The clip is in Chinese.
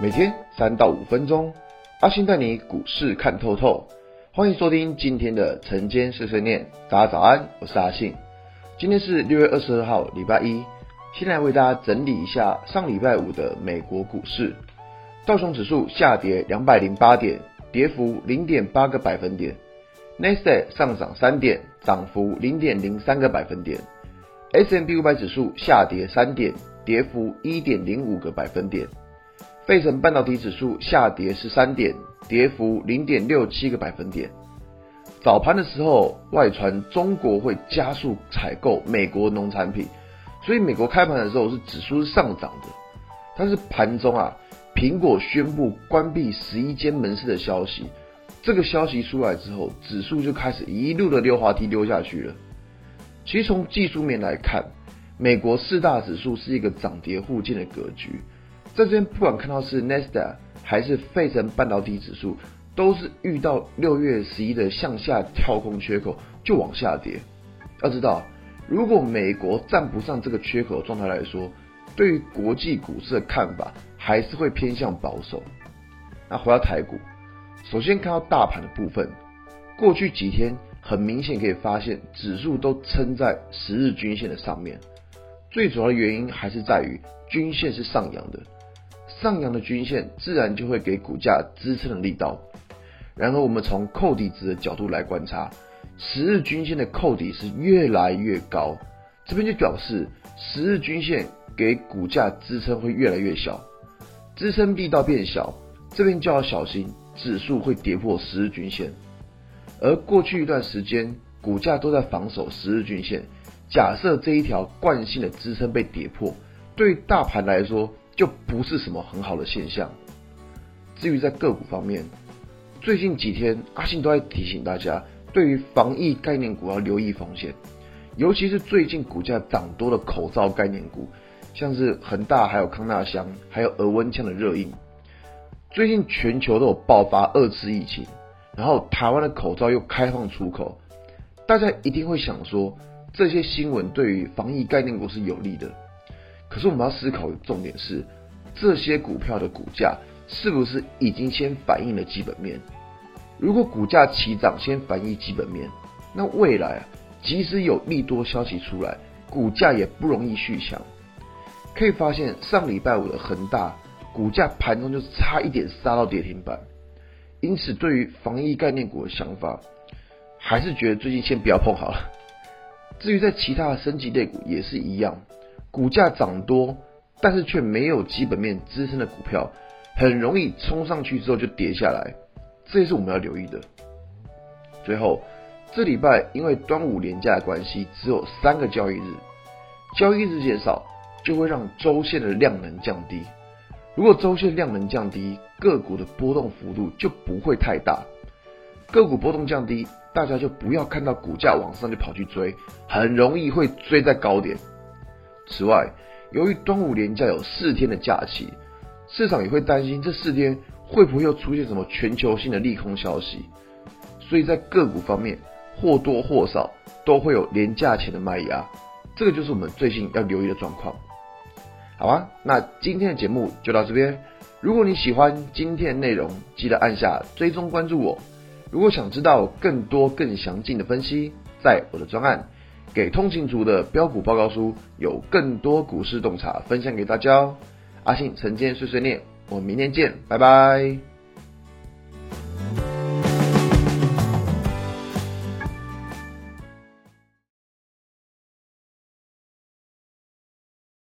每天三到五分钟，阿信带你股市看透透。欢迎收听今天的晨间碎碎念，大家早安，我是阿信。今天是六月二十二号，礼拜一。先来为大家整理一下上礼拜五的美国股市，道琼指数下跌两百零八点，跌幅零点八个百分点。纳斯达克上涨三点，涨幅零点零三个百分点。S&P 五百指数下跌三点，跌幅一点零五个百分点。费城半导体指数下跌十三点，跌幅零点六七个百分点。早盘的时候，外传中国会加速采购美国农产品，所以美国开盘的时候是指数是上涨的。但是盘中啊，苹果宣布关闭十一间门市的消息。这个消息出来之后，指数就开始一路的溜滑梯溜下去了。其实从技术面来看，美国四大指数是一个涨跌互见的格局。在这边不管看到是 Nasdaq 还是费城半导体指数，都是遇到六月十一的向下跳空缺口就往下跌。要知道，如果美国站不上这个缺口状态来说，对于国际股市的看法还是会偏向保守。那回到台股。首先看到大盘的部分，过去几天很明显可以发现指数都撑在十日均线的上面，最主要的原因还是在于均线是上扬的，上扬的均线自然就会给股价支撑的力道。然后我们从扣底值的角度来观察，十日均线的扣底是越来越高，这边就表示十日均线给股价支撑会越来越小，支撑力道变小，这边就要小心。指数会跌破十日均线，而过去一段时间股价都在防守十日均线。假设这一条惯性的支撑被跌破，对大盘来说就不是什么很好的现象。至于在个股方面，最近几天阿信都在提醒大家，对于防疫概念股要留意风险，尤其是最近股价涨多的口罩概念股，像是恒大、还有康那香、还有额温枪的热映。最近全球都有爆发二次疫情，然后台湾的口罩又开放出口，大家一定会想说，这些新闻对于防疫概念股是有利的。可是我们要思考的重点是，这些股票的股价是不是已经先反映了基本面？如果股价起涨先反映基本面，那未来啊，即使有利多消息出来，股价也不容易续强。可以发现上礼拜五的恒大。股价盘中就差一点杀到跌停板，因此对于防疫概念股的想法，还是觉得最近先不要碰好了。至于在其他的升级类股也是一样，股价涨多，但是却没有基本面支撑的股票，很容易冲上去之后就跌下来，这也是我们要留意的。最后，这礼拜因为端午连假的关系，只有三个交易日，交易日减少，就会让周线的量能降低。如果周线量能降低，个股的波动幅度就不会太大。个股波动降低，大家就不要看到股价往上就跑去追，很容易会追在高点。此外，由于端午连假有四天的假期，市场也会担心这四天会不会又出现什么全球性的利空消息，所以在个股方面或多或少都会有连假前的卖压，这个就是我们最近要留意的状况。好啊，那今天的节目就到这边。如果你喜欢今天的内容，记得按下追踪关注我。如果想知道更多更详尽的分析，在我的专案《给通勤族的标股报告书》有更多股市洞察分享给大家哦。阿信晨间碎碎念，我们明天见，拜拜。